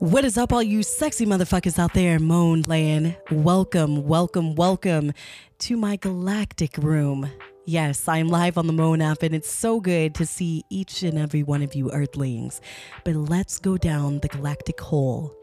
What is up, all you sexy motherfuckers out there, in Moan Land? Welcome, welcome, welcome to my galactic room. Yes, I'm live on the Moan app, and it's so good to see each and every one of you Earthlings. But let's go down the galactic hole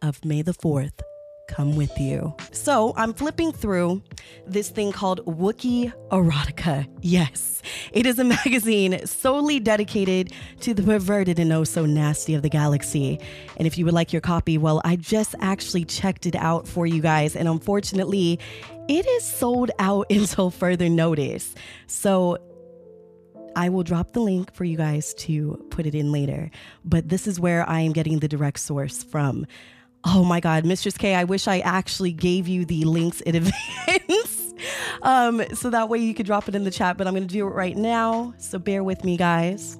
of May the 4th. Come with you. So I'm flipping through this thing called Wookiee Erotica. Yes, it is a magazine solely dedicated to the perverted and oh so nasty of the galaxy. And if you would like your copy, well, I just actually checked it out for you guys, and unfortunately, it is sold out until further notice. So I will drop the link for you guys to put it in later. But this is where I am getting the direct source from. Oh my God, Mistress K, I wish I actually gave you the links in advance. um, so that way you could drop it in the chat, but I'm going to do it right now. So bear with me, guys.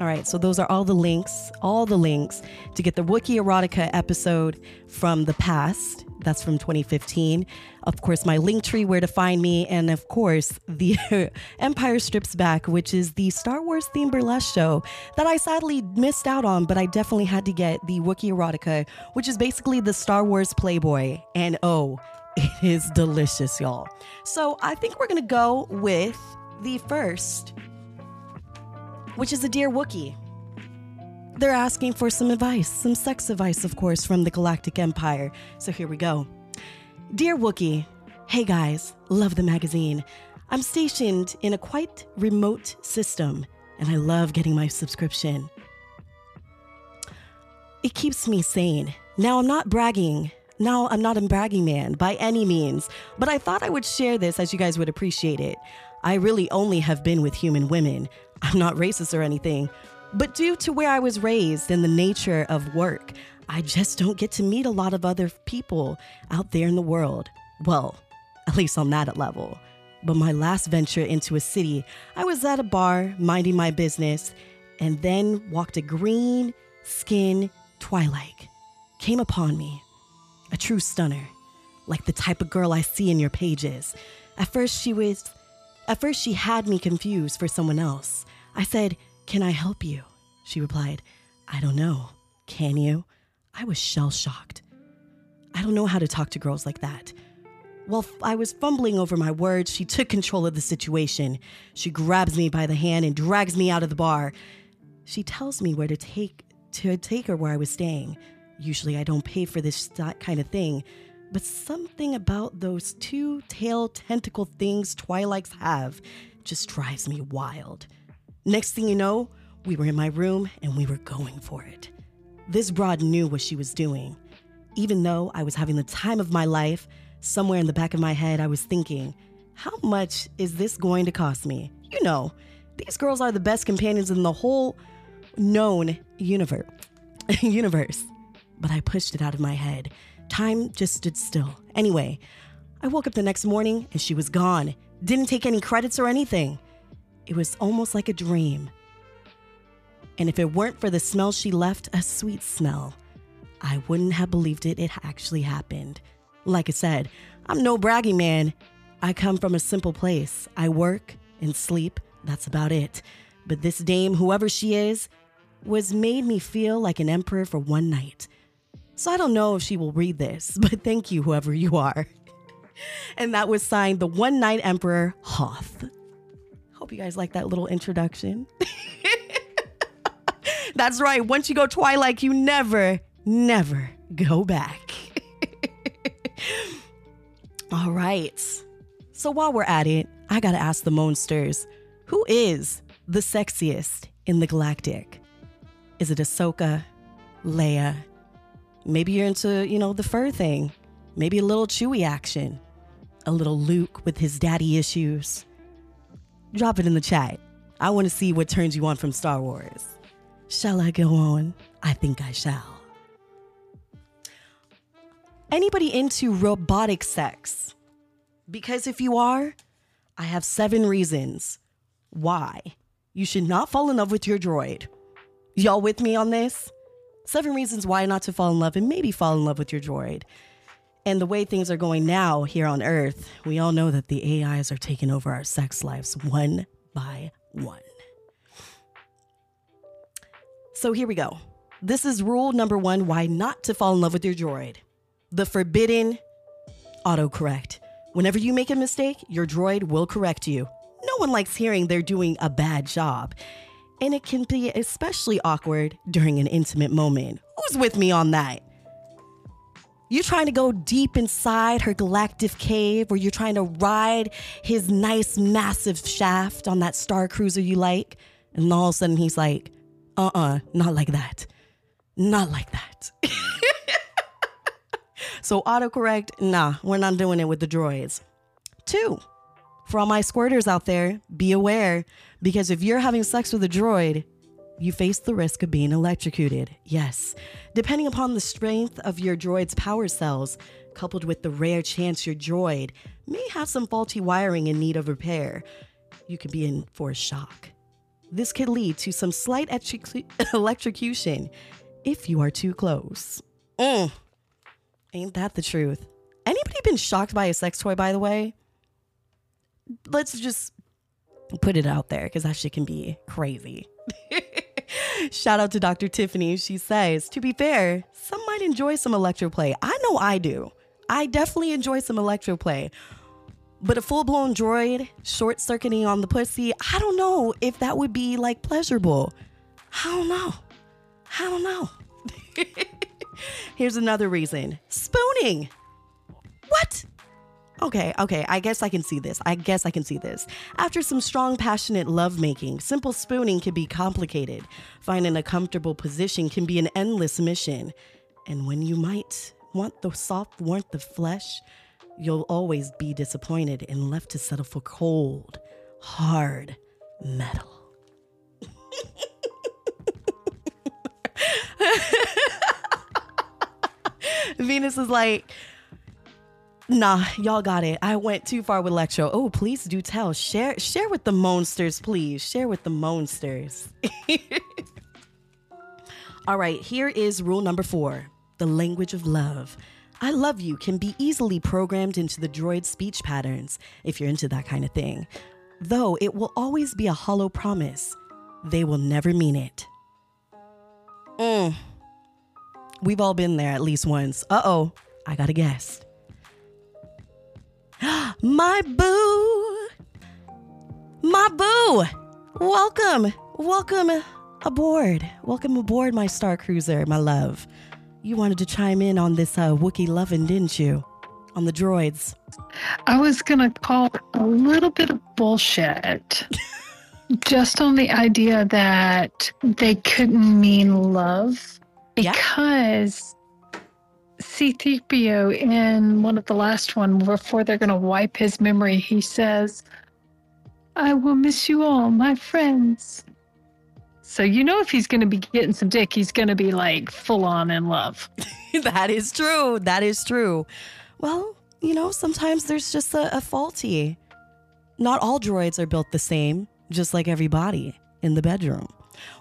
All right, so those are all the links, all the links to get the Wookiee Erotica episode from the past. That's from 2015. Of course, my link tree, where to find me, and of course, the Empire Strips Back, which is the Star Wars themed burlesque show that I sadly missed out on, but I definitely had to get the Wookiee Erotica, which is basically the Star Wars Playboy. And oh, it is delicious, y'all. So I think we're gonna go with the first which is a dear Wookiee. They're asking for some advice, some sex advice, of course, from the Galactic Empire. So here we go. Dear Wookie, hey guys, love the magazine. I'm stationed in a quite remote system, and I love getting my subscription. It keeps me sane. Now, I'm not bragging. Now, I'm not a bragging man by any means, but I thought I would share this as you guys would appreciate it. I really only have been with human women. I'm not racist or anything, but due to where I was raised and the nature of work, I just don't get to meet a lot of other people out there in the world. Well, at least on that level. But my last venture into a city, I was at a bar minding my business and then walked a green skin Twi'lek came upon me. A true stunner, like the type of girl I see in your pages. At first she was at first she had me confused for someone else. I said, Can I help you? She replied, I don't know. Can you? I was shell shocked. I don't know how to talk to girls like that. While I was fumbling over my words, she took control of the situation. She grabs me by the hand and drags me out of the bar. She tells me where to take to take her where I was staying. Usually I don't pay for this kind of thing, but something about those two tail tentacle things Twi'leks have just drives me wild. Next thing you know, we were in my room and we were going for it. This broad knew what she was doing. Even though I was having the time of my life, somewhere in the back of my head, I was thinking, how much is this going to cost me? You know, these girls are the best companions in the whole known universe. universe. But I pushed it out of my head. Time just stood still. Anyway, I woke up the next morning and she was gone. Didn't take any credits or anything. It was almost like a dream. And if it weren't for the smell she left, a sweet smell, I wouldn't have believed it, it actually happened. Like I said, I'm no bragging man. I come from a simple place. I work and sleep, that's about it. But this dame, whoever she is, was made me feel like an emperor for one night. So I don't know if she will read this, but thank you, whoever you are. and that was signed the One Night Emperor Hoth. Hope you guys like that little introduction. That's right. Once you go Twi'lek, you never, never go back. All right. So while we're at it, I gotta ask the Monsters who is the sexiest in the galactic? Is it Ahsoka? Leia? Maybe you're into, you know, the fur thing. Maybe a little Chewie action. A little Luke with his daddy issues. Drop it in the chat. I want to see what turns you on from Star Wars. Shall I go on? I think I shall. Anybody into robotic sex? Because if you are, I have seven reasons why you should not fall in love with your droid. Y'all with me on this? Seven reasons why not to fall in love and maybe fall in love with your droid. And the way things are going now here on Earth, we all know that the AIs are taking over our sex lives one by one. So here we go. This is rule number one why not to fall in love with your droid the forbidden autocorrect. Whenever you make a mistake, your droid will correct you. No one likes hearing they're doing a bad job. And it can be especially awkward during an intimate moment. Who's with me on that? You trying to go deep inside her galactic cave, or you're trying to ride his nice, massive shaft on that star cruiser you like, and all of a sudden he's like, uh uh-uh, uh, not like that. Not like that. so, autocorrect, nah, we're not doing it with the droids. Two, for all my squirters out there, be aware because if you're having sex with a droid, you face the risk of being electrocuted. Yes. Depending upon the strength of your droid's power cells, coupled with the rare chance your droid may have some faulty wiring in need of repair, you could be in for a shock. This could lead to some slight electrocution if you are too close. Mm. Ain't that the truth? Anybody been shocked by a sex toy, by the way? Let's just put it out there because that shit can be crazy. Shout out to Dr. Tiffany. She says, to be fair, some might enjoy some electroplay. I know I do. I definitely enjoy some electroplay. But a full blown droid short circuiting on the pussy, I don't know if that would be like pleasurable. I don't know. I don't know. Here's another reason spooning. What? Okay, okay, I guess I can see this. I guess I can see this. After some strong, passionate lovemaking, simple spooning can be complicated. Finding a comfortable position can be an endless mission. And when you might want the soft warmth of flesh, you'll always be disappointed and left to settle for cold, hard metal. Venus is like, Nah, y'all got it. I went too far with Electro. Oh, please do tell. Share share with the monsters, please. Share with the monsters. All right, here is rule number four the language of love. I love you can be easily programmed into the droid speech patterns if you're into that kind of thing, though it will always be a hollow promise. They will never mean it. Mm. We've all been there at least once. Uh oh, I got a guest. My boo. My boo. Welcome. Welcome aboard. Welcome aboard, my Star Cruiser, my love. You wanted to chime in on this uh, Wookiee loving, didn't you? On the droids. I was going to call a little bit of bullshit. just on the idea that they couldn't mean love because C3PO in one of the last one before they're going to wipe his memory, he says, I will miss you all, my friends. So you know if he's going to be getting some dick, he's going to be like full on in love. that is true. That is true. Well, you know, sometimes there's just a, a faulty. Not all droids are built the same, just like everybody in the bedroom.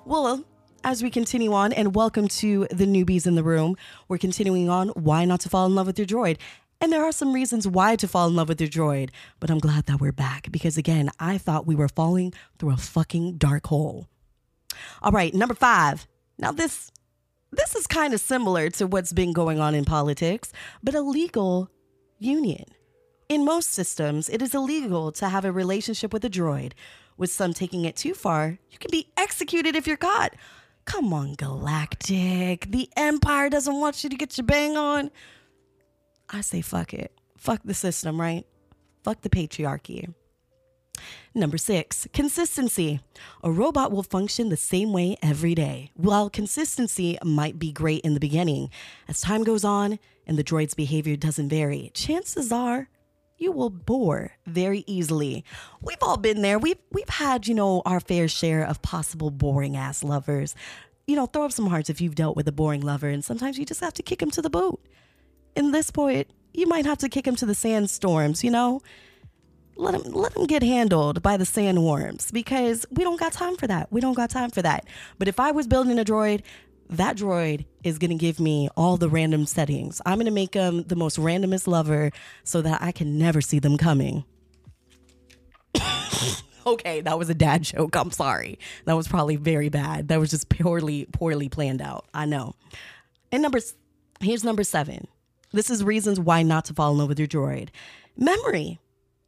Well, as we continue on, and welcome to the newbies in the room. We're continuing on why not to fall in love with your droid. And there are some reasons why to fall in love with your droid, but I'm glad that we're back because again, I thought we were falling through a fucking dark hole. All right, number 5. Now this this is kind of similar to what's been going on in politics, but a legal union. In most systems, it is illegal to have a relationship with a droid. With some taking it too far, you can be executed if you're caught. Come on, Galactic. The Empire doesn't want you to get your bang on. I say, fuck it. Fuck the system, right? Fuck the patriarchy. Number six, consistency. A robot will function the same way every day. While consistency might be great in the beginning, as time goes on and the droid's behavior doesn't vary, chances are you will bore very easily. We've all been there. We've we've had, you know, our fair share of possible boring ass lovers. You know, throw up some hearts if you've dealt with a boring lover, and sometimes you just have to kick him to the boot. In this point, you might have to kick him to the sandstorms, you know? let him let them get handled by the sandworms because we don't got time for that. We don't got time for that. But if I was building a droid, that droid is going to give me all the random settings. I'm going to make them the most randomest lover so that I can never see them coming. okay, that was a dad joke. I'm sorry. That was probably very bad. That was just poorly poorly planned out. I know. And number here's number 7. This is reasons why not to fall in love with your droid. Memory.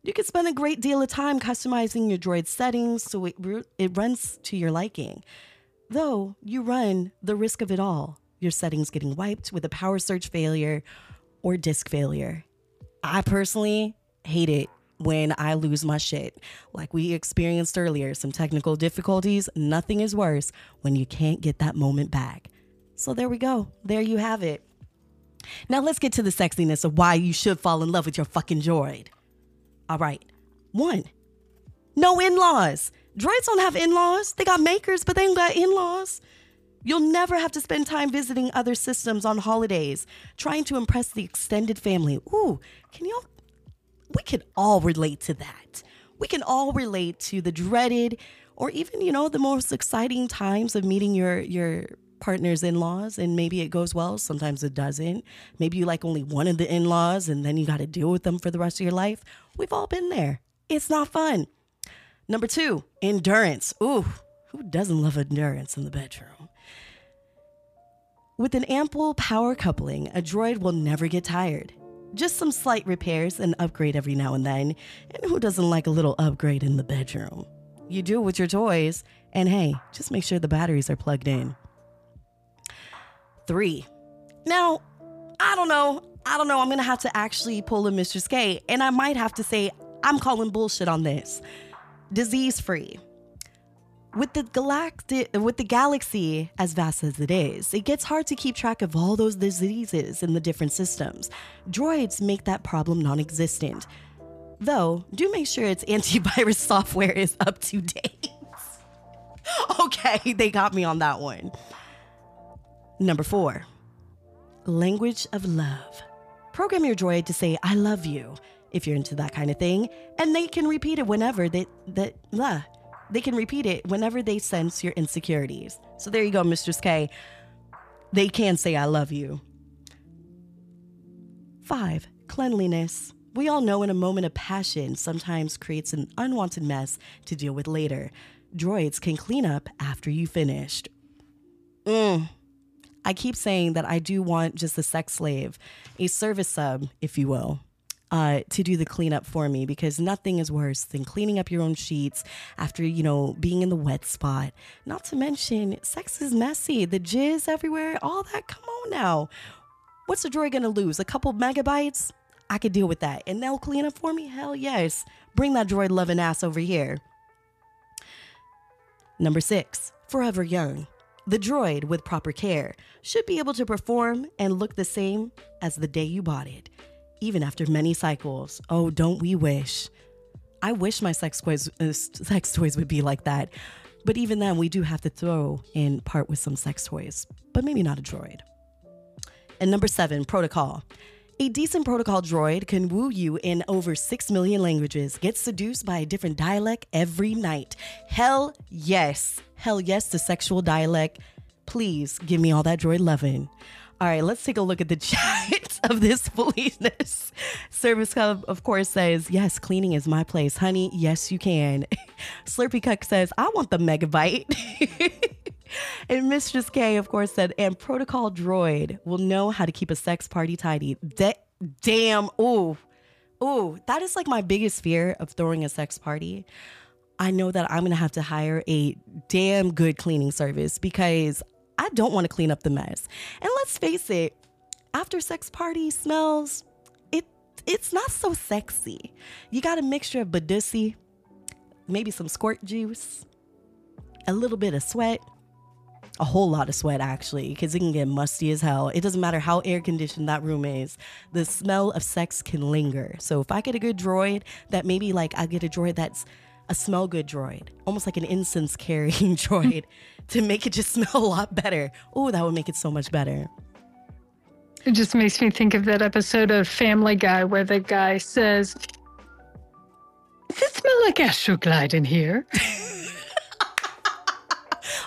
You can spend a great deal of time customizing your droid settings so it, it runs to your liking. Though you run the risk of it all your settings getting wiped with a power surge failure or disk failure. I personally hate it when I lose my shit. Like we experienced earlier, some technical difficulties. Nothing is worse when you can't get that moment back. So there we go. There you have it. Now let's get to the sexiness of why you should fall in love with your fucking droid. All right. One, no in laws. Droids don't have in laws. They got makers, but they ain't got in laws. You'll never have to spend time visiting other systems on holidays, trying to impress the extended family. Ooh, can y'all? We can all relate to that. We can all relate to the dreaded or even, you know, the most exciting times of meeting your your partner's in laws, and maybe it goes well, sometimes it doesn't. Maybe you like only one of the in laws, and then you got to deal with them for the rest of your life. We've all been there. It's not fun. Number two, endurance. Ooh, who doesn't love endurance in the bedroom? With an ample power coupling, a droid will never get tired. Just some slight repairs and upgrade every now and then. And who doesn't like a little upgrade in the bedroom? You do it with your toys, and hey, just make sure the batteries are plugged in three. Now, I don't know. I don't know. I'm going to have to actually pull a Mr. K, and I might have to say, I'm calling bullshit on this. Disease free. With the galactic, with the galaxy as vast as it is, it gets hard to keep track of all those diseases in the different systems. Droids make that problem non-existent. Though, do make sure its antivirus software is up to date. okay, they got me on that one. Number four, language of love. Program your droid to say, I love you, if you're into that kind of thing, and they can repeat it whenever they, that, they can repeat it whenever they sense your insecurities. So there you go, Mistress K. They can say, I love you. Five, cleanliness. We all know in a moment of passion sometimes creates an unwanted mess to deal with later. Droids can clean up after you finished. Mm, I keep saying that I do want just a sex slave, a service sub, if you will. Uh, to do the cleanup for me because nothing is worse than cleaning up your own sheets after you know being in the wet spot. Not to mention, sex is messy, the jizz everywhere, all that. Come on now, what's the droid gonna lose? A couple megabytes? I could deal with that, and they'll clean up for me. Hell yes, bring that droid loving ass over here. Number six, forever young. The droid, with proper care, should be able to perform and look the same as the day you bought it, even after many cycles. Oh, don't we wish? I wish my sex toys, uh, sex toys would be like that. But even then, we do have to throw in part with some sex toys, but maybe not a droid. And number seven, protocol. A decent protocol droid can woo you in over 6 million languages, get seduced by a different dialect every night. Hell yes. Hell yes to sexual dialect. Please give me all that droid loving. All right, let's take a look at the chat of this foolishness. Service Club, of course, says, Yes, cleaning is my place. Honey, yes, you can. Slurpy Cuck says, I want the megabyte. and Mistress K, of course, said, and Protocol Droid will know how to keep a sex party tidy. De- damn. Ooh. Ooh. That is like my biggest fear of throwing a sex party. I know that I'm to have to hire a damn good cleaning service because I don't want to clean up the mess. And let's face it, after sex party smells, it it's not so sexy. You got a mixture of Badussy, maybe some squirt juice, a little bit of sweat, a whole lot of sweat actually, because it can get musty as hell. It doesn't matter how air conditioned that room is, the smell of sex can linger. So if I get a good droid, that maybe like I get a droid that's a smell good droid, almost like an incense carrying droid to make it just smell a lot better. Oh, that would make it so much better. It just makes me think of that episode of Family Guy where the guy says, Does it smell like Astroglide in here?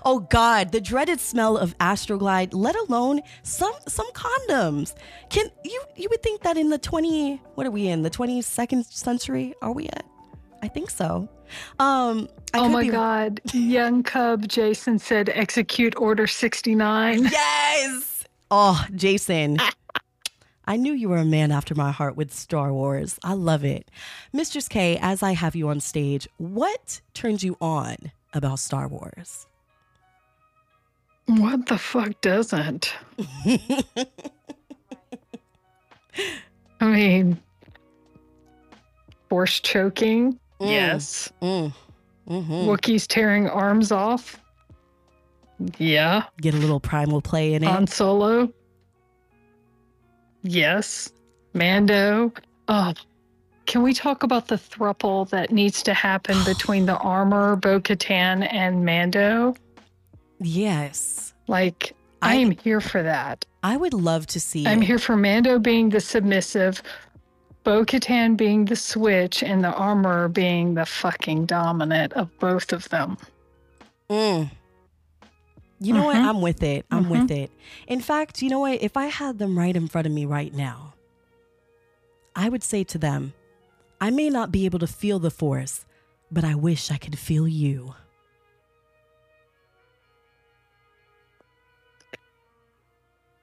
oh God, the dreaded smell of Astroglide, let alone some some condoms. Can you you would think that in the 20 what are we in? The 22nd century are we at? I think so. Um I oh my be- God. Young Cub Jason said execute order 69. Yes. Oh, Jason. I knew you were a man after my heart with Star Wars. I love it. Mistress K, as I have you on stage, what turns you on about Star Wars? What the fuck doesn't? I mean, force choking. Mm. Yes. Mm. hmm Wookiees tearing arms off. Yeah. Get a little primal play in it. Han Solo. Yes. Mando. Oh, can we talk about the thruple that needs to happen between the armor, Bo Katan, and Mando? yes. Like, I, I- am here for that. I would love to see I'm it. here for Mando being the submissive, Bo Katan being the switch, and the armor being the fucking dominant of both of them. Mm. You know what? Mhm. I'm with it. I'm with it. In fact, you know what? If I had them right in front of me right now, I would say to them, I may not be able to feel the force, but I wish I could feel you.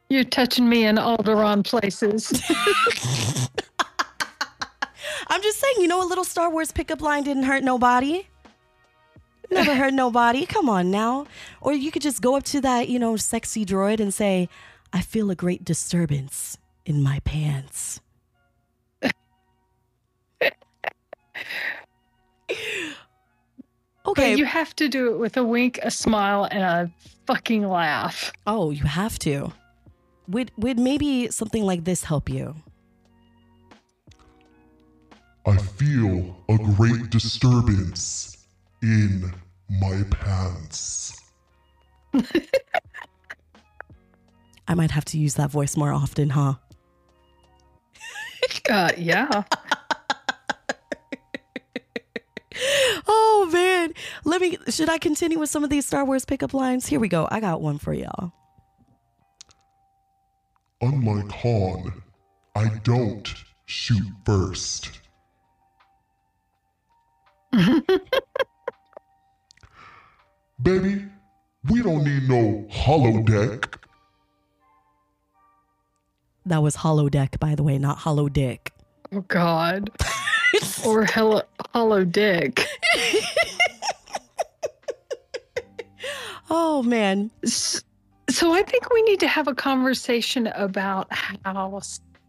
You're touching me in all the wrong places. I'm just saying, you know, a little Star Wars pickup line didn't hurt nobody. Never hurt nobody. Come on now. Or you could just go up to that, you know, sexy droid and say, I feel a great disturbance in my pants. okay. But you have to do it with a wink, a smile, and a fucking laugh. oh, you have to. Would would maybe something like this help you? I feel a great disturbance in my pants. I might have to use that voice more often, huh? Uh, yeah. Oh man. Let me should I continue with some of these Star Wars pickup lines? Here we go. I got one for y'all. Unlike Han, I don't shoot first. Baby, we don't need no holodeck. That was holodeck, by the way, not hollow dick. Oh, God. or hello, hollow dick. Oh man. So I think we need to have a conversation about how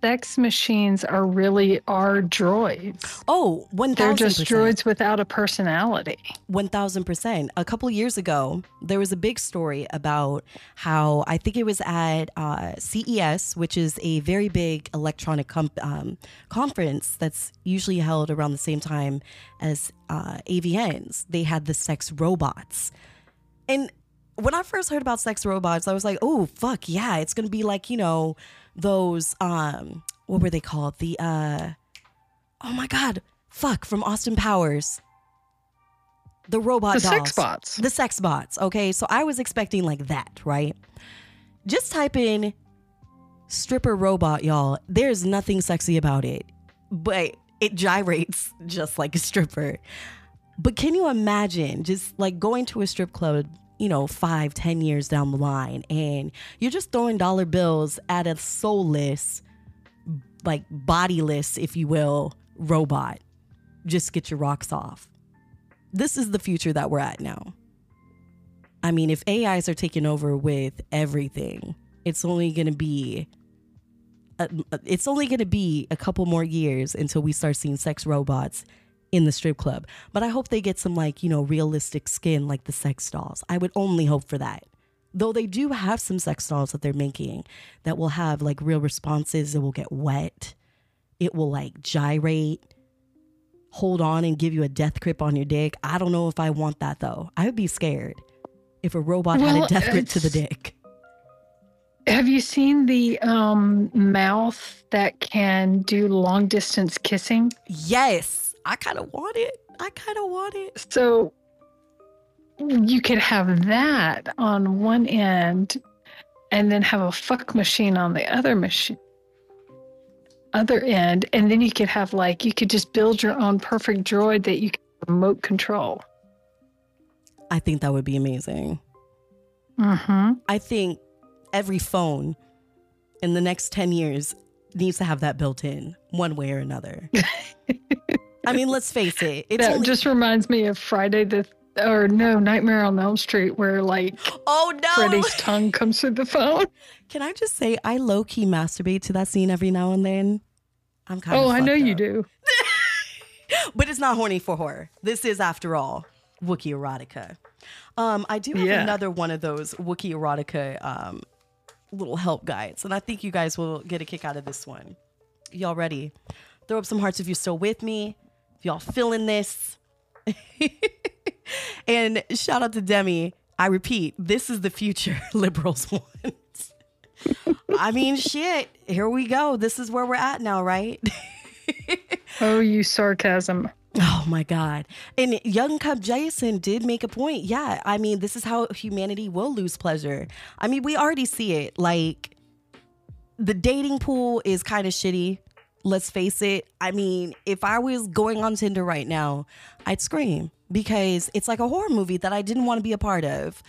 sex machines are really are droids. Oh, one They're just droids without a personality. One thousand percent. A couple years ago, there was a big story about how I think it was at uh, CES, which is a very big electronic com- um, conference that's usually held around the same time as uh, AVNs. They had the sex robots, and when I first heard about sex robots, I was like, "Oh fuck yeah!" It's gonna be like you know those um what were they called? The uh oh my god, fuck from Austin Powers. The robot The dolls. sex bots. The sex bots. Okay, so I was expecting like that, right? Just type in stripper robot, y'all. There's nothing sexy about it, but it gyrates just like a stripper. But can you imagine just like going to a strip club, you know, five, ten years down the line, and you're just throwing dollar bills at a soulless, like bodiless, if you will, robot? Just get your rocks off. This is the future that we're at now. I mean, if AIs are taking over with everything, it's only going to be it's only going to be a couple more years until we start seeing sex robots in the strip club. But I hope they get some like, you know, realistic skin like the sex dolls. I would only hope for that. Though they do have some sex dolls that they're making that will have like real responses. It will get wet. It will like gyrate, hold on and give you a death grip on your dick. I don't know if I want that though. I would be scared if a robot had a death grip to the dick. Have you seen the um, mouth that can do long distance kissing? Yes, I kind of want it. I kind of want it. So you could have that on one end and then have a fuck machine on the other machine other end and then you could have like you could just build your own perfect droid that you can remote control I think that would be amazing. mm-hmm. I think every phone in the next 10 years needs to have that built in one way or another. I mean, let's face it. It's that only, just reminds me of friday the or no nightmare on elm street where like oh no. freddy's tongue comes through the phone Can I just say I low key masturbate to that scene every now and then? I'm kind of oh i know fucked you do But it's not horny for horror. This is after all Wookie erotica. Um, I do have Yeah. another one of those Wookie erotica um little help guides, and I think you guys will get a kick out of this one. Y'all ready? Throw up some hearts if you're still with me. Y'all feeling this. and shout out to Demi. I repeat, this is the future liberals want. I mean, shit. Here we go. This is where we're at now, right? oh you sarcasm Oh my God. And Young Cub Jason did make a point. Yeah. I mean, this is how humanity will lose pleasure. I mean, we already see it. Like, the dating pool is kind of shitty. Let's face it. I mean, if I was going on Tinder right now, I'd scream because it's like a horror movie that I didn't want to be a part of.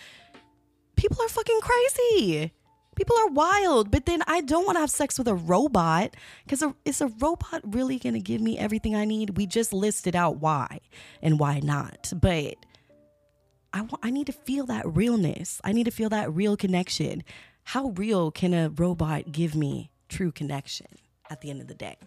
People are fucking crazy. People are wild, but then I don't want to have sex with a robot because is a robot really going to give me everything I need? We just listed out why and why not. But I, wa- I need to feel that realness. I need to feel that real connection. How real can a robot give me true connection at the end of the day?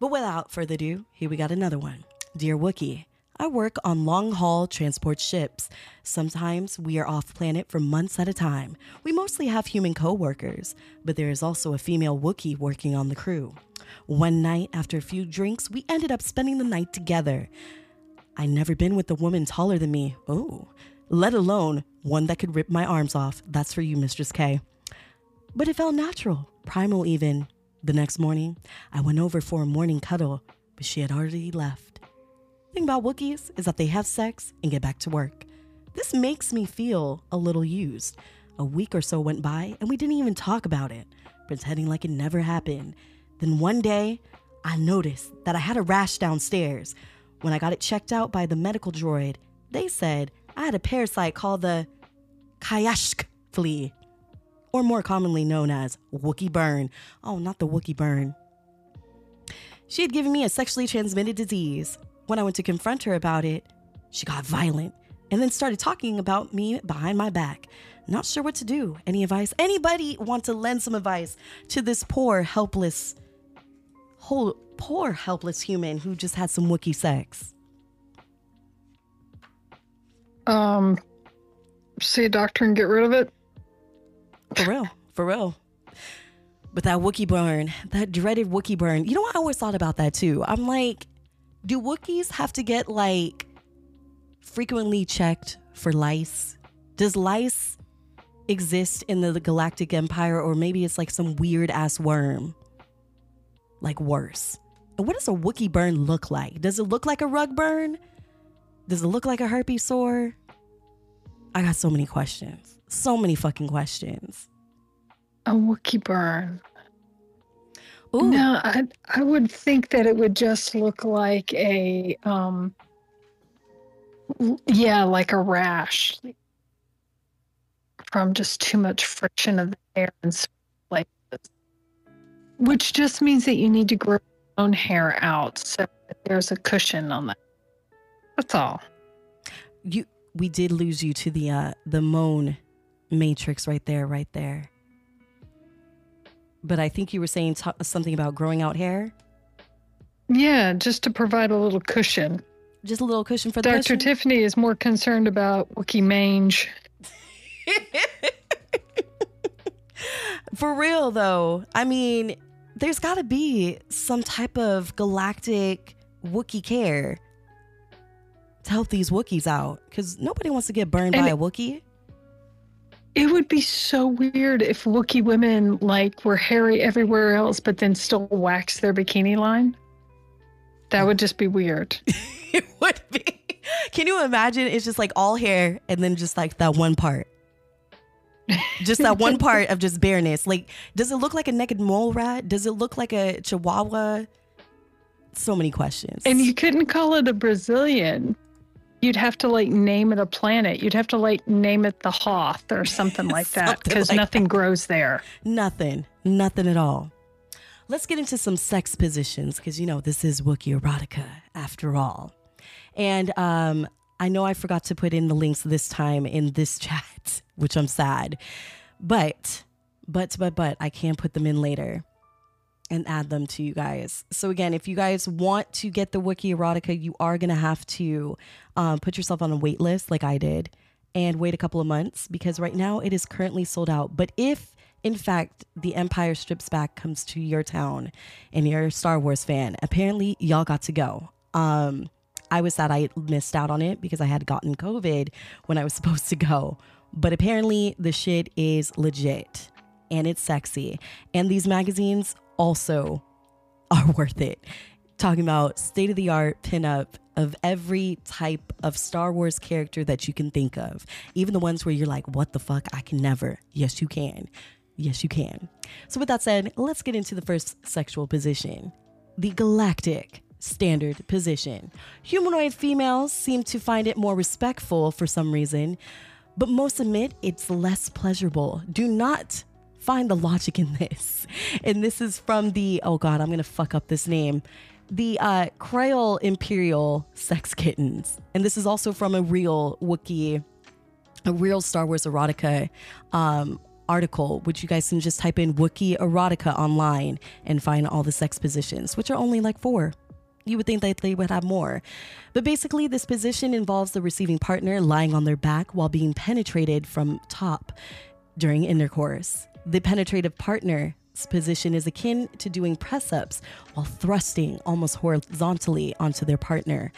But without further ado, here we got another one. Dear Wookie, I work on long haul transport ships. Sometimes we are off planet for months at a time. We mostly have human co workers, but there is also a female Wookiee working on the crew. One night, after a few drinks, we ended up spending the night together. I never been with a woman taller than me. Oh, let alone one that could rip my arms off. That's for you, Mistress K. But it felt natural, primal even. The next morning, I went over for a morning cuddle, but she had already left. Thing about Wookiees is that they have sex and get back to work. This makes me feel a little used. A week or so went by and we didn't even talk about it, pretending like it never happened. Then one day, I noticed that I had a rash downstairs. When I got it checked out by the medical droid, they said I had a parasite called the Kayashk flea, or more commonly known as Wookie burn. Oh, not the Wookie burn. She had given me a sexually transmitted disease. When I went to confront her about it, she got violent and then started talking about me behind my back. Not sure what to do. Any advice? Anybody want to lend some advice to this poor, helpless, whole, poor, helpless human who just had some Wookie sex? um see a doctor and get rid of it For real, for real. But that Wookiee burn, that dreaded Wookiee burn, you know what? I always thought about that too. I'm like, do Wookiees have to get like frequently checked for lice? Does lice exist in the, Galactic Empire, or maybe it's like some weird ass worm? Like worse. And what does a Wookiee burn look like? Does it look like a rug burn? Does it look like a herpes sore? I got so many questions. So many fucking questions. a Wookiee burn. Ooh, No, I I would think that it would just look like a um yeah, like a rash from just too much friction of the hair and s- like which just means that you need to grow your own hair out so that there's a cushion on that. That's all. you we did lose you to the uh the moan matrix right there, right there. but I think you were saying t- something about growing out hair. Yeah, just to provide a little cushion. Just a little cushion for the Dr. cushion? Tiffany is more concerned about Wookie mange. For real though, I mean, there's got to be some type of galactic Wookie care to help these Wookiees out because nobody wants to get burned And by a Wookiee. It would be so weird if Wookiee women like were hairy everywhere else, but then still wax their bikini line. That would just be weird. it would be. Can you imagine? It's just like all hair and then just like that one part. Just that one part of just bareness. Like, does it look like a naked mole rat? Does it look like a chihuahua? So many questions. And you couldn't call it a Brazilian. You'd have to like name it a planet. You'd have to like name it the Hoth or something like that because like nothing grows there. Nothing. Nothing at all. Let's get into some sex positions because you know this is Wookiee erotica after all. And um, I know I forgot to put in the links this time in this chat, which I'm sad. But, but, but, but I can put them in later and add them to you guys. So again, if you guys want to get the Wiki erotica, you are gonna have to um, put yourself on a wait list like I did and wait a couple of months because right now it is currently sold out. But if in fact the Empire Strips Back comes to your town and you're a Star Wars fan, apparently y'all got to go. Um, I was sad I missed out on it because I had gotten COVID when I was supposed to go. But apparently the shit is legit and it's sexy. And these magazines also are worth it. Talking about state of the art pinup of every type of Star Wars character that you can think of. Even the ones where you're like, what the fuck? I can never. Yes, you can. Yes, you can. So, with that said, let's get into the first sexual position the galactic standard position. Humanoid females seem to find it more respectful for some reason, but most admit it's less pleasurable. Do not find the logic in this. And this is from the, oh God, I'm going to fuck up this name. The uh, Creole Imperial Sex Kittens. And this is also from a real Wookiee, a real Star Wars erotica um, article, which you guys can just type in Wookiee erotica online and find all the sex positions, which are only like four. You would think that they would have more. But basically, this position involves the receiving partner lying on their back while being penetrated from top during intercourse. The penetrative partner's position is akin to doing press ups while thrusting almost horizontally onto their partner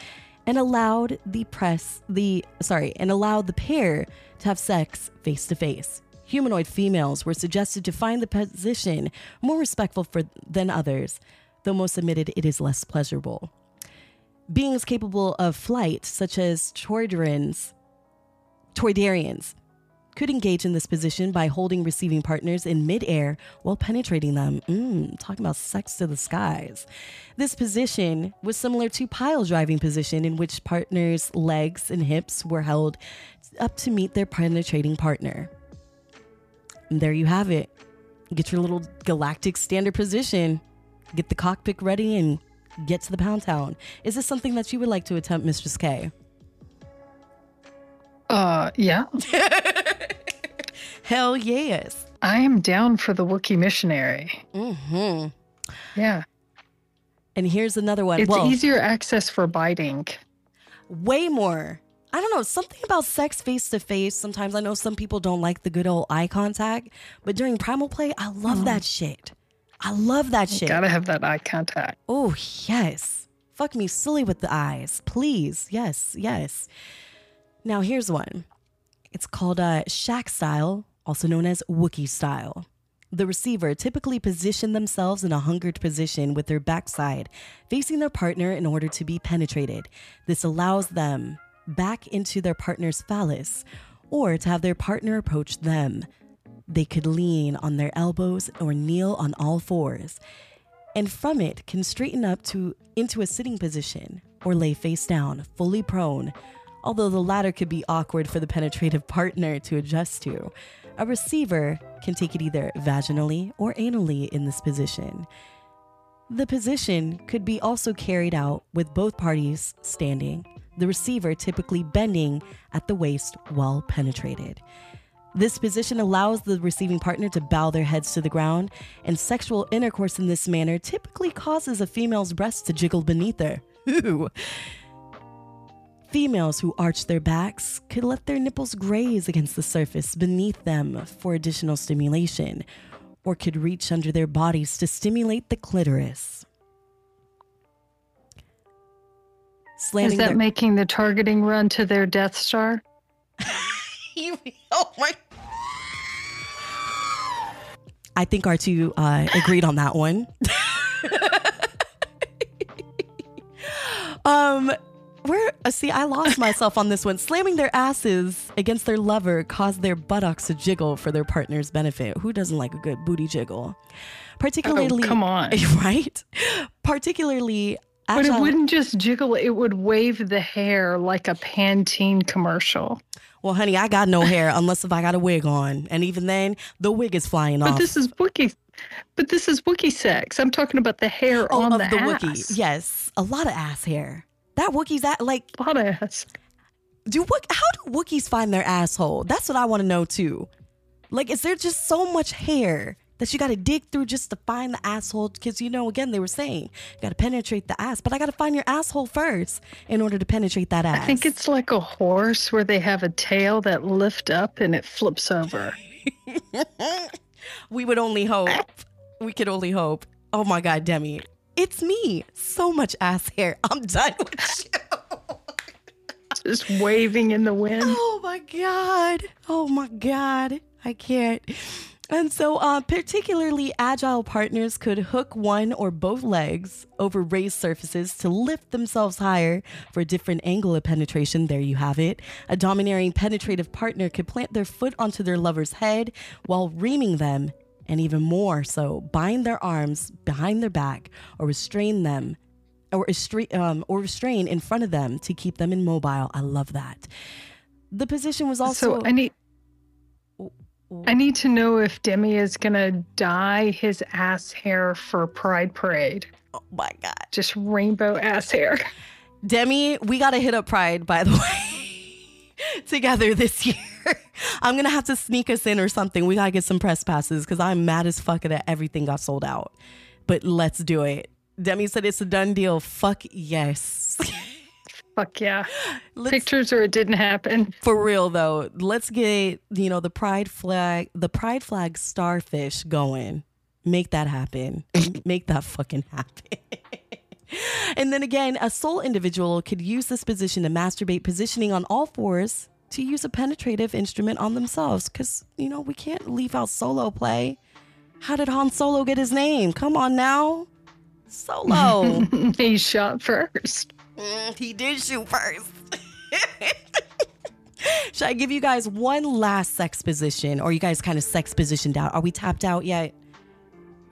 and allowed the press the sorry and allowed the pair to have sex face to face humanoid females were suggested to find the position more respectful for than others though most admitted it is less pleasurable. Beings capable of flight such as toiderans Toydarians could engage in this position by holding receiving partners in midair while penetrating them. Mm, talking about sex to the skies. This position was similar to pile driving position in which partners' legs and hips were held up to meet their penetrating partner. And there you have it. Get your little galactic standard position. Get the cockpit ready and get to the pound town. Is this something that you would like to attempt, Mistress K? Uh, yeah. Hell yes. I am down for the Wookiee missionary. Mm-hmm. Yeah. And here's another one. It's well, easier access for biting. way more. I don't know, something about sex face to face. Sometimes I know some people don't like the good old eye contact, but during primal play, I love that shit. I love that shit. Gotta have that eye contact. Oh, yes. Fuck me silly with the eyes. Please. Yes, yes. Now, here's one. It's called uh, Shack style, also known as Wookiee style. The receiver typically position themselves in a hungered position with their backside facing their partner in order to be penetrated. This allows them back into their partner's phallus or to have their partner approach them. They could lean on their elbows or kneel on all fours and from it can straighten up to into a sitting position or lay face down, fully prone. Although the latter could be awkward for the penetrative partner to adjust to, a receiver can take it either vaginally or anally in this position. The position could be also carried out with both parties standing, the receiver typically bending at the waist while penetrated. This position allows the receiving partner to bow their heads to the ground, and sexual intercourse in this manner typically causes a female's breast to jiggle beneath her. Ooh. Females who arch their backs could let their nipples graze against the surface beneath them for additional stimulation, or could reach under their bodies to stimulate the clitoris. Slamming Is that their- making the targeting run to their Death Star? oh my. I think our two uh, agreed on that one. um, where uh, see, I lost myself on this one. Slamming their asses against their lover caused their buttocks to jiggle for their partner's benefit. Who doesn't like a good booty jiggle? Particularly, Oh, come on. right? Particularly. But it wouldn't just jiggle, it would wave the hair like a Pantene commercial. Well, honey, I got no hair unless if I got a wig on, and even then, the wig is flying But off. this is Wookie. But this is Wookie sex. I'm talking about the hair oh, on of the, the ass. Wookiee. Yes, a lot of ass hair. That Wookiee's at like, of ass. do what? How do Wookiees find their asshole? That's what I want to know too. Like, is there just so much hair that you got to dig through just to find the asshole? Because you know, again, they were saying you got to penetrate the ass, but I got to find your asshole first in order to penetrate that ass. I think it's like a horse where they have a tail that lift up and it flips over. we would only hope. We could only hope. Oh my God, Demi. It's me. So much ass hair. I'm done with you. Just waving in the wind. Oh my God. Oh my God. I can't. And so, uh, particularly agile partners could hook one or both legs over raised surfaces to lift themselves higher for a different angle of penetration. There you have it. A domineering penetrative partner could plant their foot onto their lover's head while reaming them, and even more so, bind their arms behind their back or restrain them or restrain, um, or restrain in front of them to keep them immobile. I love that. The position was also. so I need I need to know if Demi is gonna dye his ass hair for Pride Parade. oh my God. Just rainbow ass hair. Demi, we got to hit up Pride, by the way, together this year. I'm going to have to sneak us in or something. We got to get some press passes because I'm mad as fuck that everything got sold out. But let's do it. Demi said it's a done deal. Fuck yes. Fuck yeah. Let's- Pictures or it didn't happen. For real though, let's get you know the pride flag, the pride flag starfish going. Make that happen. Make that fucking happen. And then again, a sole individual could use this position to masturbate, positioning on all fours to use a penetrative instrument on themselves. Because you know we can't leave out solo play. How did Han Solo get his name? Come on now, Solo. he shot first. Mm, he did shoot first. Should I give you guys one last sex position, or are you guys kind of sex positioned out? Are we tapped out yet?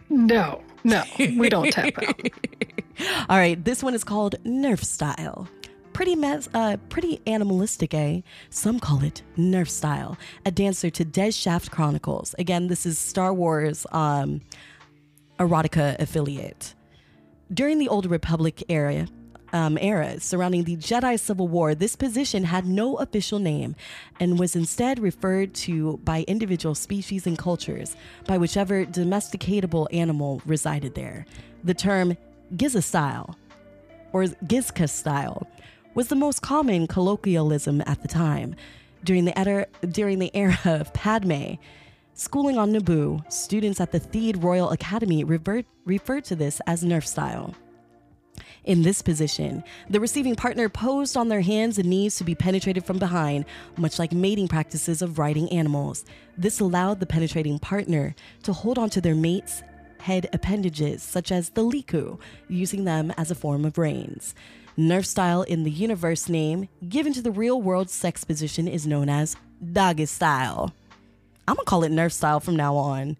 No, no, we don't tap out. All right, this one is called Nerf style. Pretty mes- uh, pretty animalistic, eh? Some call it Nerf style. A dancer to Des Shaft Chronicles. Again, this is Star Wars um, erotica affiliate. During the Old Republic era, um, era surrounding the Jedi Civil War, this position had no official name and was instead referred to by individual species and cultures by whichever domesticatable animal resided there. The term Giza style or Gizka style was the most common colloquialism at the time. During the, era, during the era of Padme, schooling on Naboo, students at the Theed Royal Academy revert, referred to this as Nerf style. In this position, the receiving partner posed on their hands and knees to be penetrated from behind, much like mating practices of riding animals. This allowed the penetrating partner to hold onto their mate's head appendages, such as the lekku, using them as a form of reins. Nerf style in the universe name given to the real world sex position is known as doggy style. I'm gonna call it Nerf style from now on.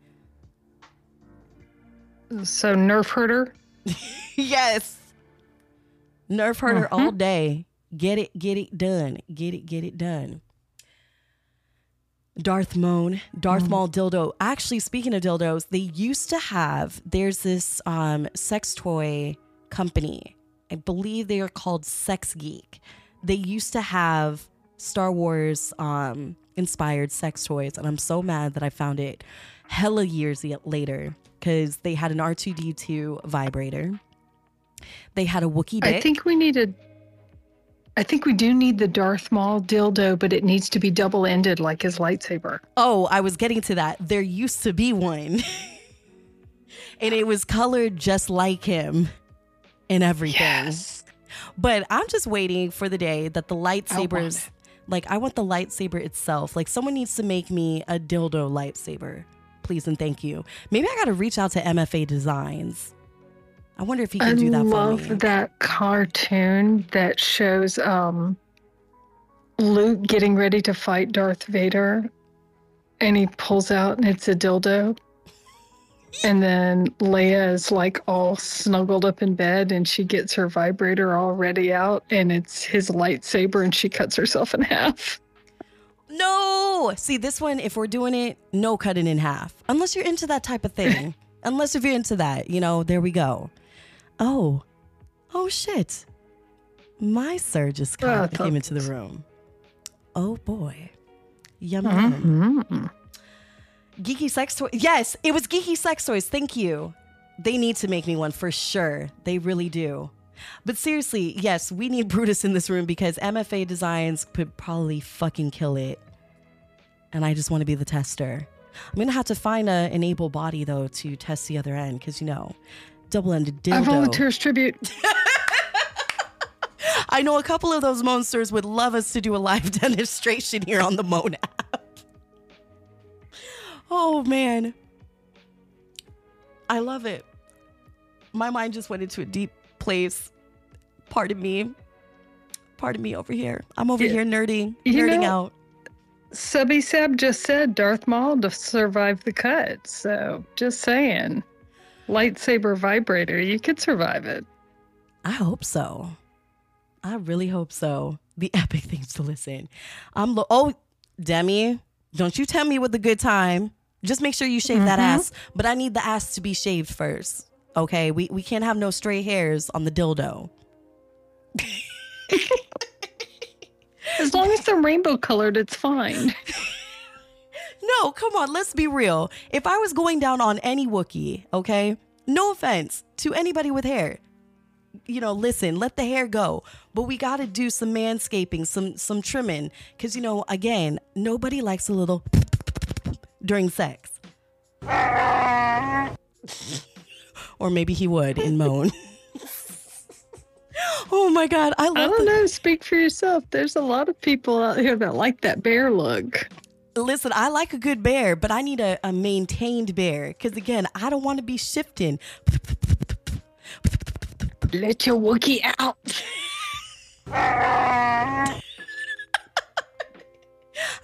So Nerf herder. yes. Nerf herder all day. Get it, get it done. Get it, get it done. Darth Moan, Darth Maul dildo. Actually, speaking of dildos, they used to have, there's this um, sex toy company. I believe they are called Sex Geek. They used to have Star Wars um, inspired sex toys, and I'm so mad that I found it hella years later because they had an R2D2 vibrator. They had a Wookiee dick. I think we needed. I think we do need the Darth Maul dildo, but it needs to be double ended like his lightsaber. Oh, I was getting to that. There used to be one. and it was colored just like him and everything. Yes. But I'm just waiting for the day that the lightsabers, it. like, I want the lightsaber itself. Like, someone needs to make me a dildo lightsaber, please and thank you. Maybe I got to reach out to MFA Designs. I wonder if he can I do that love for me. that cartoon that shows um, Luke getting ready to fight Darth Vader, and he pulls out and it's a dildo. And then Leia is like all snuggled up in bed, and she gets her vibrator all ready out, and it's his lightsaber, and she cuts herself in half. No! See, this one, if we're doing it, no cutting in half. Unless you're into that type of thing. Unless if you're into that, you know, there we go. Oh, oh shit. My sir just I came into the room. Oh boy. Yum yum. Mhm. Geeky sex toys. Yes, it was geeky sex toys. Thank you. They need to make me one for sure. They really do. But seriously, yes, we need Brutus in this room because MFA Designs could probably fucking kill it. And I just want to be the tester. I'm going to have to find a, an able body, though, to test the other end because, you know, double ended I dildo. volunteer as tribute. I know a couple of those monsters would love us to do a live demonstration here on the Moan app. Oh man. I love it. My mind just went into a deep place. Pardon me. Pardon me over here. I'm over here nerding, nerding know- out. Subby Sab just said Darth Maul to survive the cut. So just saying. Lightsaber vibrator, you could survive it. I hope so. I really hope so. The epic things to listen. I'm lo- oh Demi, don't you tell me with a good time. Just make sure you shave that mm-hmm. ass, but I need the ass to be shaved first. Okay, we we can't have no stray hairs on the dildo. As long as they're rainbow colored, it's fine. No, come on, let's be real. If I was going down on any Wookiee, okay, no offense to anybody with hair, you know, listen, let the hair go. But we got to do some manscaping, some some trimming, because you know, again, nobody likes a little during sex. or maybe he would in moan. oh my god, I I love don't the- know. Speak for yourself. There's a lot of people out here that like that bear look. Listen, I like a good bear, but I need a, a maintained bear. Because again, I don't want to be shifting. Let your Wookiee out.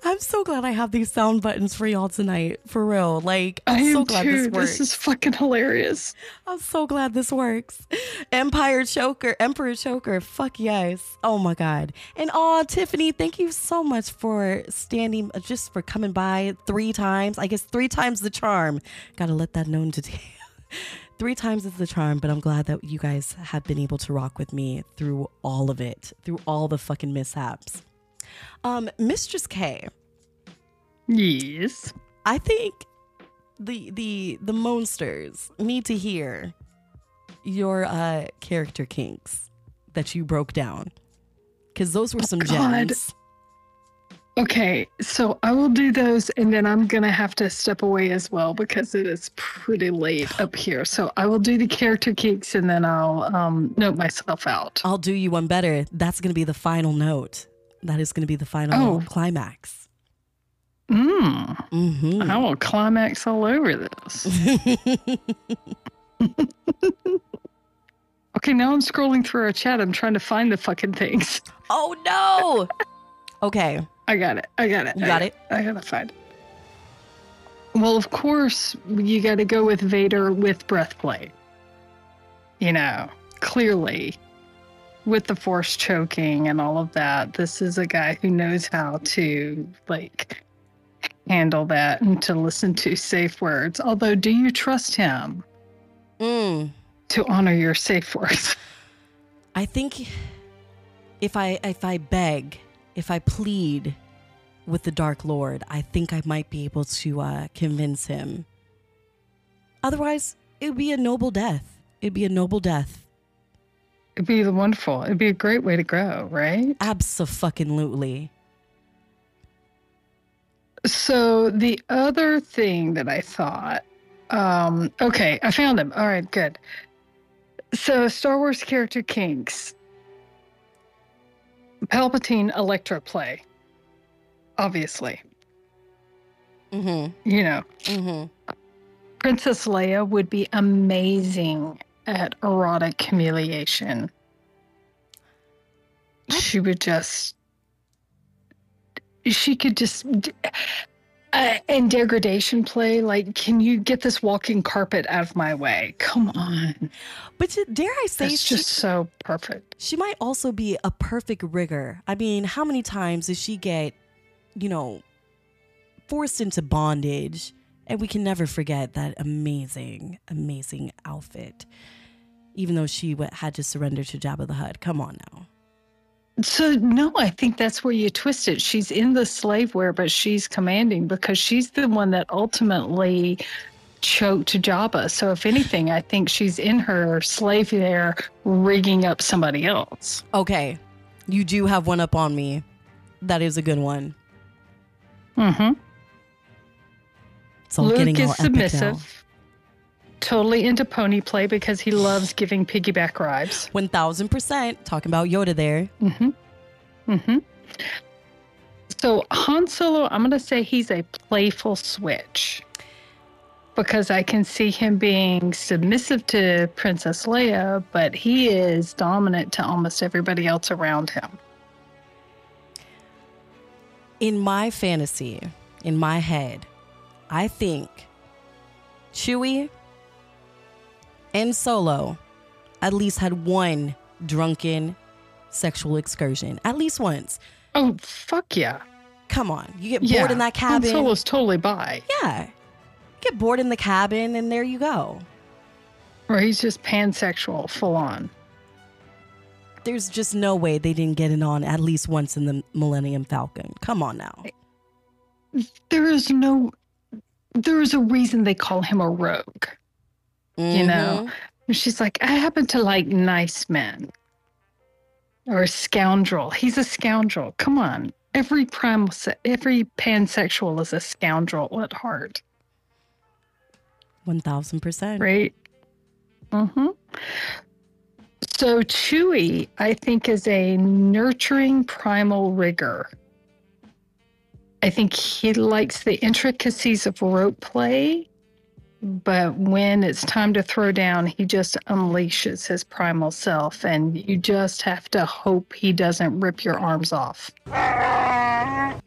I'm so glad I have these sound buttons for y'all tonight. For real. Like, I I'm am so glad too. this works. This is fucking hilarious. I'm so glad this works. Empire Choker, Emperor Choker. Fuck yes. Oh my God. And oh, Tiffany, thank you so much for standing, uh, just for coming by three times. I guess three times the charm. Gotta let that known today. three times is the charm, but I'm glad that you guys have been able to rock with me through all of it, through all the fucking mishaps. Um, Mistress K, Yes. I think the the the monsters need to hear your uh character kinks that you broke down because those were some God. gems. Okay, so I will do those and then I'm going to have to step away as well because it is pretty late up here. So I will do the character kinks and then I'll um, note myself out. I'll do you one better. That's gonna be the final note. That is gonna be the final Oh. climax. Mm, hmm I will climax all over this. Okay, now I'm scrolling through our chat. I'm trying to find the fucking things. oh no. okay, I got it. I got it. You I got it? I gotta find it. Well, of course, you got to go with Vader with breathplate. You know, clearly, with the force choking and all of that, this is a guy who knows how to like handle that and to listen to safe words. Although, do you trust him mm. to honor your safe words? I think if I if I beg, if I plead, with the Dark Lord, I think I might be able to uh, convince him. Otherwise, it would be a noble death. It'd be a noble death. It'd be wonderful. It'd be a great way to grow, right? Absolutely. So the other thing that I thought, um, okay, I found him. All right, good. So Star Wars character kinks, Palpatine Electro play, obviously. Mm-hmm. You know, Mm-hmm. Princess Leia would be amazing at erotic humiliation. She would just, she could just, uh, and degradation play. Like, can you get this walking carpet out of my way? Come on. But to- dare I say, It's just so perfect. she might also be a perfect rigger. I mean, how many times does she get, you know, forced into bondage? And we can never forget that amazing, amazing outfit. Even though she had to surrender to Jabba the Hutt. Come on now. So, no, I think that's where you twist it. She's in the slave wear, but she's commanding because she's the one that ultimately choked Jabba. So, if anything, I think she's in her slave wear rigging up somebody else. Okay, you do have one up on me. That is a good one. Mm-hmm. Luke is all epic now. submissive, totally into pony play because he loves giving piggyback rides. One thousand percent talking about Yoda there. Mm-hmm. Mm-hmm. So Han Solo, I'm going to say he's a playful switch because I can see him being submissive to Princess Leia, but he is dominant to almost everybody else around him. In my fantasy, in my head, I think Chewie and Solo at least had one drunken sexual excursion. At least once. Oh, fuck yeah. Come on. You get yeah. bored in that cabin. Solo's totally bi. yeah. Get bored in the cabin and there you go. Or he's just pansexual, full on. There's just no way they didn't get it on at least once in the Millennium Falcon. Come on now. There is no, there is a reason they call him a rogue. You know, Mhm. And she's like, I happen to like nice men or a scoundrel. He's a scoundrel. Come on. Every primal, every pansexual is a scoundrel at heart, 1000%. right? Mm-hmm. So Chewie, I think, is a nurturing primal rigger. I think he likes the intricacies of rope play, but when it's time to throw down, he just unleashes his primal self, and you just have to hope he doesn't rip your arms off.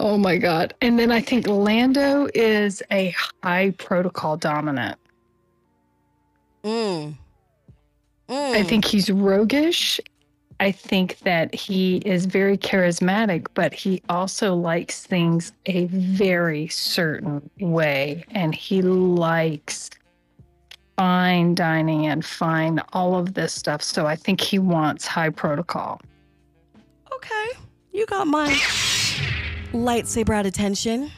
Oh my God. And then I think Lando is a high protocol dominant. Mm. I Mm. think he's roguish. I think that he is very charismatic, but he also likes things a very certain way. And he likes fine dining and fine all of this stuff. So I think he wants high protocol. Okay. You got my lightsaber at attention.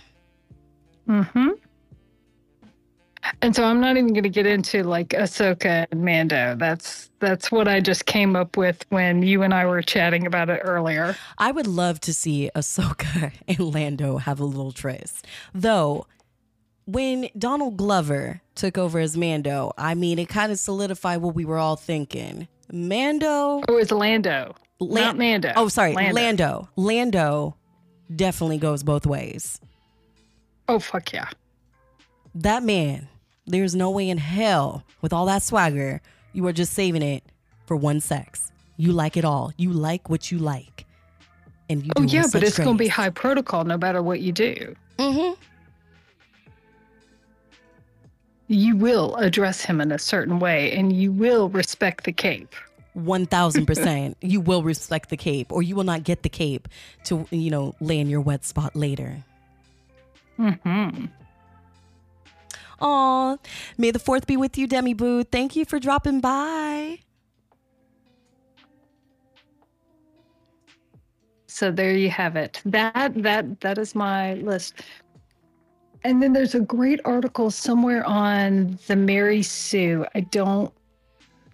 Mm-hmm. And so I'm not even going to get into like Ahsoka and Mando. That's that's what I just came up with when you and I were chatting about it earlier. I would love to see Ahsoka and Lando have a little tryst. Though, when Donald Glover took over as Mando, I mean, it kind of solidified what we were all thinking. Mando. Oh, it's Lando, Lan- not Mando. Oh, sorry. Lando. Lando. Lando definitely goes both ways. Oh, fuck yeah. That man, there's no way in hell with all that swagger, you are just saving it for one sex. You like it all. You like what you like. And you Oh, yeah, but it's going to be high protocol no matter what you do. Mm-hmm. You will address him in a certain way and you will respect the cape. One thousand percent. You will respect the cape, or you will not get the cape to you know lay in your wet spot later. Mm-hmm. Aw, may the fourth be with you, Demi Boo. Thank you for dropping by. So there you have it. That that that is my list. And then there's a great article somewhere on the Mary Sue. I don't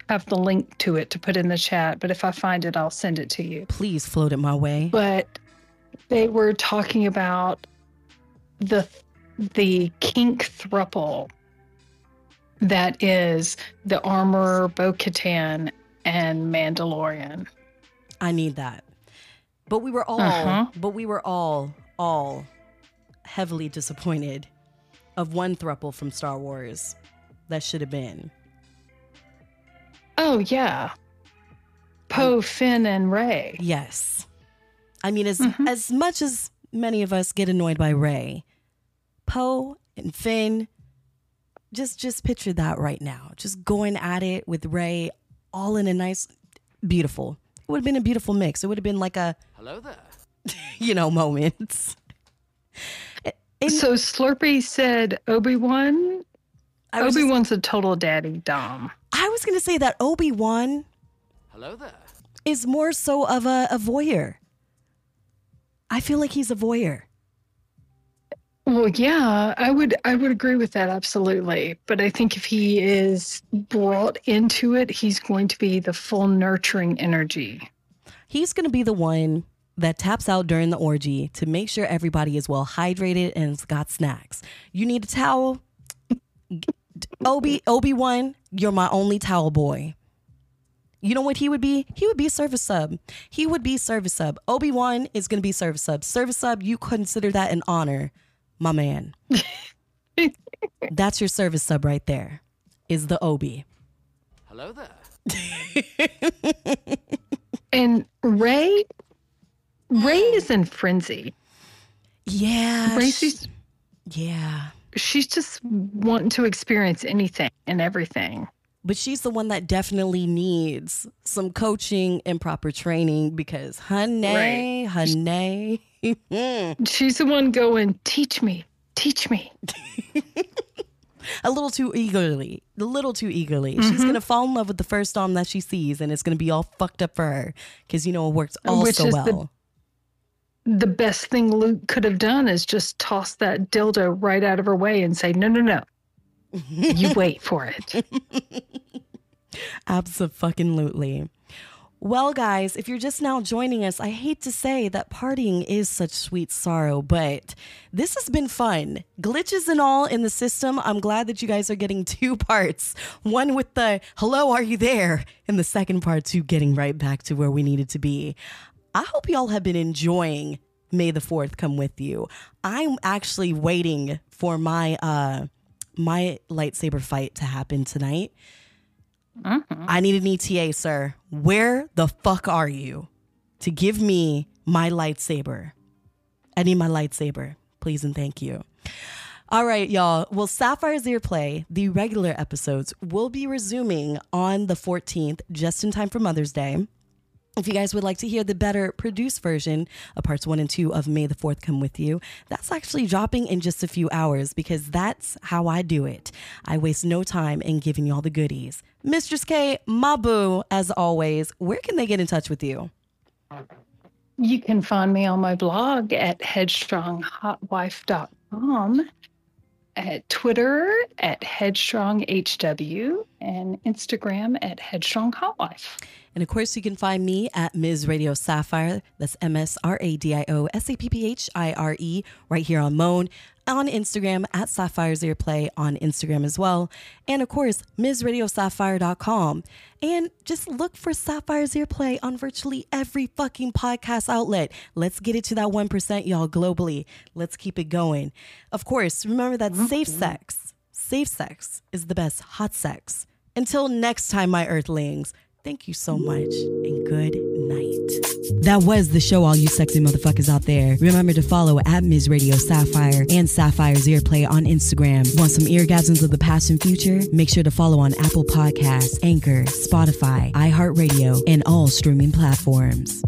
have the link to it to put in the chat, but if I find it, I'll send it to you. Please float it my way. But they were talking about the the kink thruple that is the armor, Bo Katan, and Mandalorian. I need that. But we were all, Uh-huh. but we were all, all heavily disappointed of one thruple from Star Wars that should have been. Oh yeah. Poe, Finn, and Rey. Yes. I mean, as Mhm. as much as many of us get annoyed by Rey, Poe and Finn, just just picture that right now. Just going at it with Rey, all in a nice, beautiful. It would have been a beautiful mix. It would have been like a, Hello there. you know, moments. And So Slurpee said Obi Wan. I was, Obi just- Wan's a total daddy dom. I was gonna say that Obi Wan Hello there. is more so of a, a voyeur. I feel like he's a voyeur. Well, yeah, I would I would agree with that absolutely. But I think if he is brought into it, he's going to be the full nurturing energy. He's going to be the one that taps out during the orgy to make sure everybody is well hydrated and has got snacks. You need a towel? Obi Obi Wan, you're my only towel boy. You know what he would be? He would be service sub. He would be service sub. Obi Wan is going to be service sub. Service sub, you consider that an honor, my man. That's your service sub right there. Is the Obi. Hello there. And Rey Rey mm. is in frenzy. Yeah. Rey sh- she's, yeah. she's just wanting to experience anything and everything. But she's the one that definitely needs some coaching and proper training because honey, honey. She's the one going, teach me, teach me. a little too eagerly, a little too eagerly. She's Mm-hmm. gonna fall in love with the first dom that she sees, and it's gonna be all fucked up for her because you know it works all Which so is the- well. The best thing Luke could have done is just toss that dildo right out of her way and say, no, no, no. You wait for it. Absolutely. Well, guys, if you're just now joining us, I hate to say that partying is such sweet sorrow, but this has been fun. Glitches and all in the system. I'm glad that you guys are getting two parts one with the hello, are you there? And the second part, to getting right back to where we needed to be. I hope y'all have been enjoying May the 4th come with you. I'm actually waiting for my uh my lightsaber fight to happen tonight. Mm-hmm. I need an ETA, sir. Where the fuck are you to give me my lightsaber? I need my lightsaber, please and thank you. All right, y'all. Well, Sapphire's Earplay, the regular episodes, will be resuming on the 14th, just in time for Mother's Day. If you guys would like to hear the better produced version of parts one and two of May the 4th Come With You, that's actually dropping in just a few hours because that's how I do it. I waste no time in giving you all the goodies. Mistress K, Mabu, as always, where can they get in touch with you? You can find me on my blog at headstronghotwife.com, at Twitter at headstronghw, and Instagram at headstronghotwife. And of course, you can find me at Ms. Radio Sapphire. That's M S R A D I O S A P P H I R E, right here on Moan, on Instagram at Sapphire's Earplay on Instagram as well. And of course, MsRadioSapphire.com. And just look for Sapphire's Earplay on virtually every fucking podcast outlet. Let's get it to that 1%, y'all, globally. Let's keep it going. Of course, remember that mm-hmm. safe sex, safe sex is the best hot sex. Until next time, my earthlings. Thank you so much and good. That was the show, all you sexy motherfuckers out there. Remember to follow at Ms. Radio Sapphire and Sapphire's Earplay on Instagram. Want some eargasms of the past and future? Make sure to follow on Apple Podcasts, Anchor, Spotify, iHeartRadio, and all streaming platforms.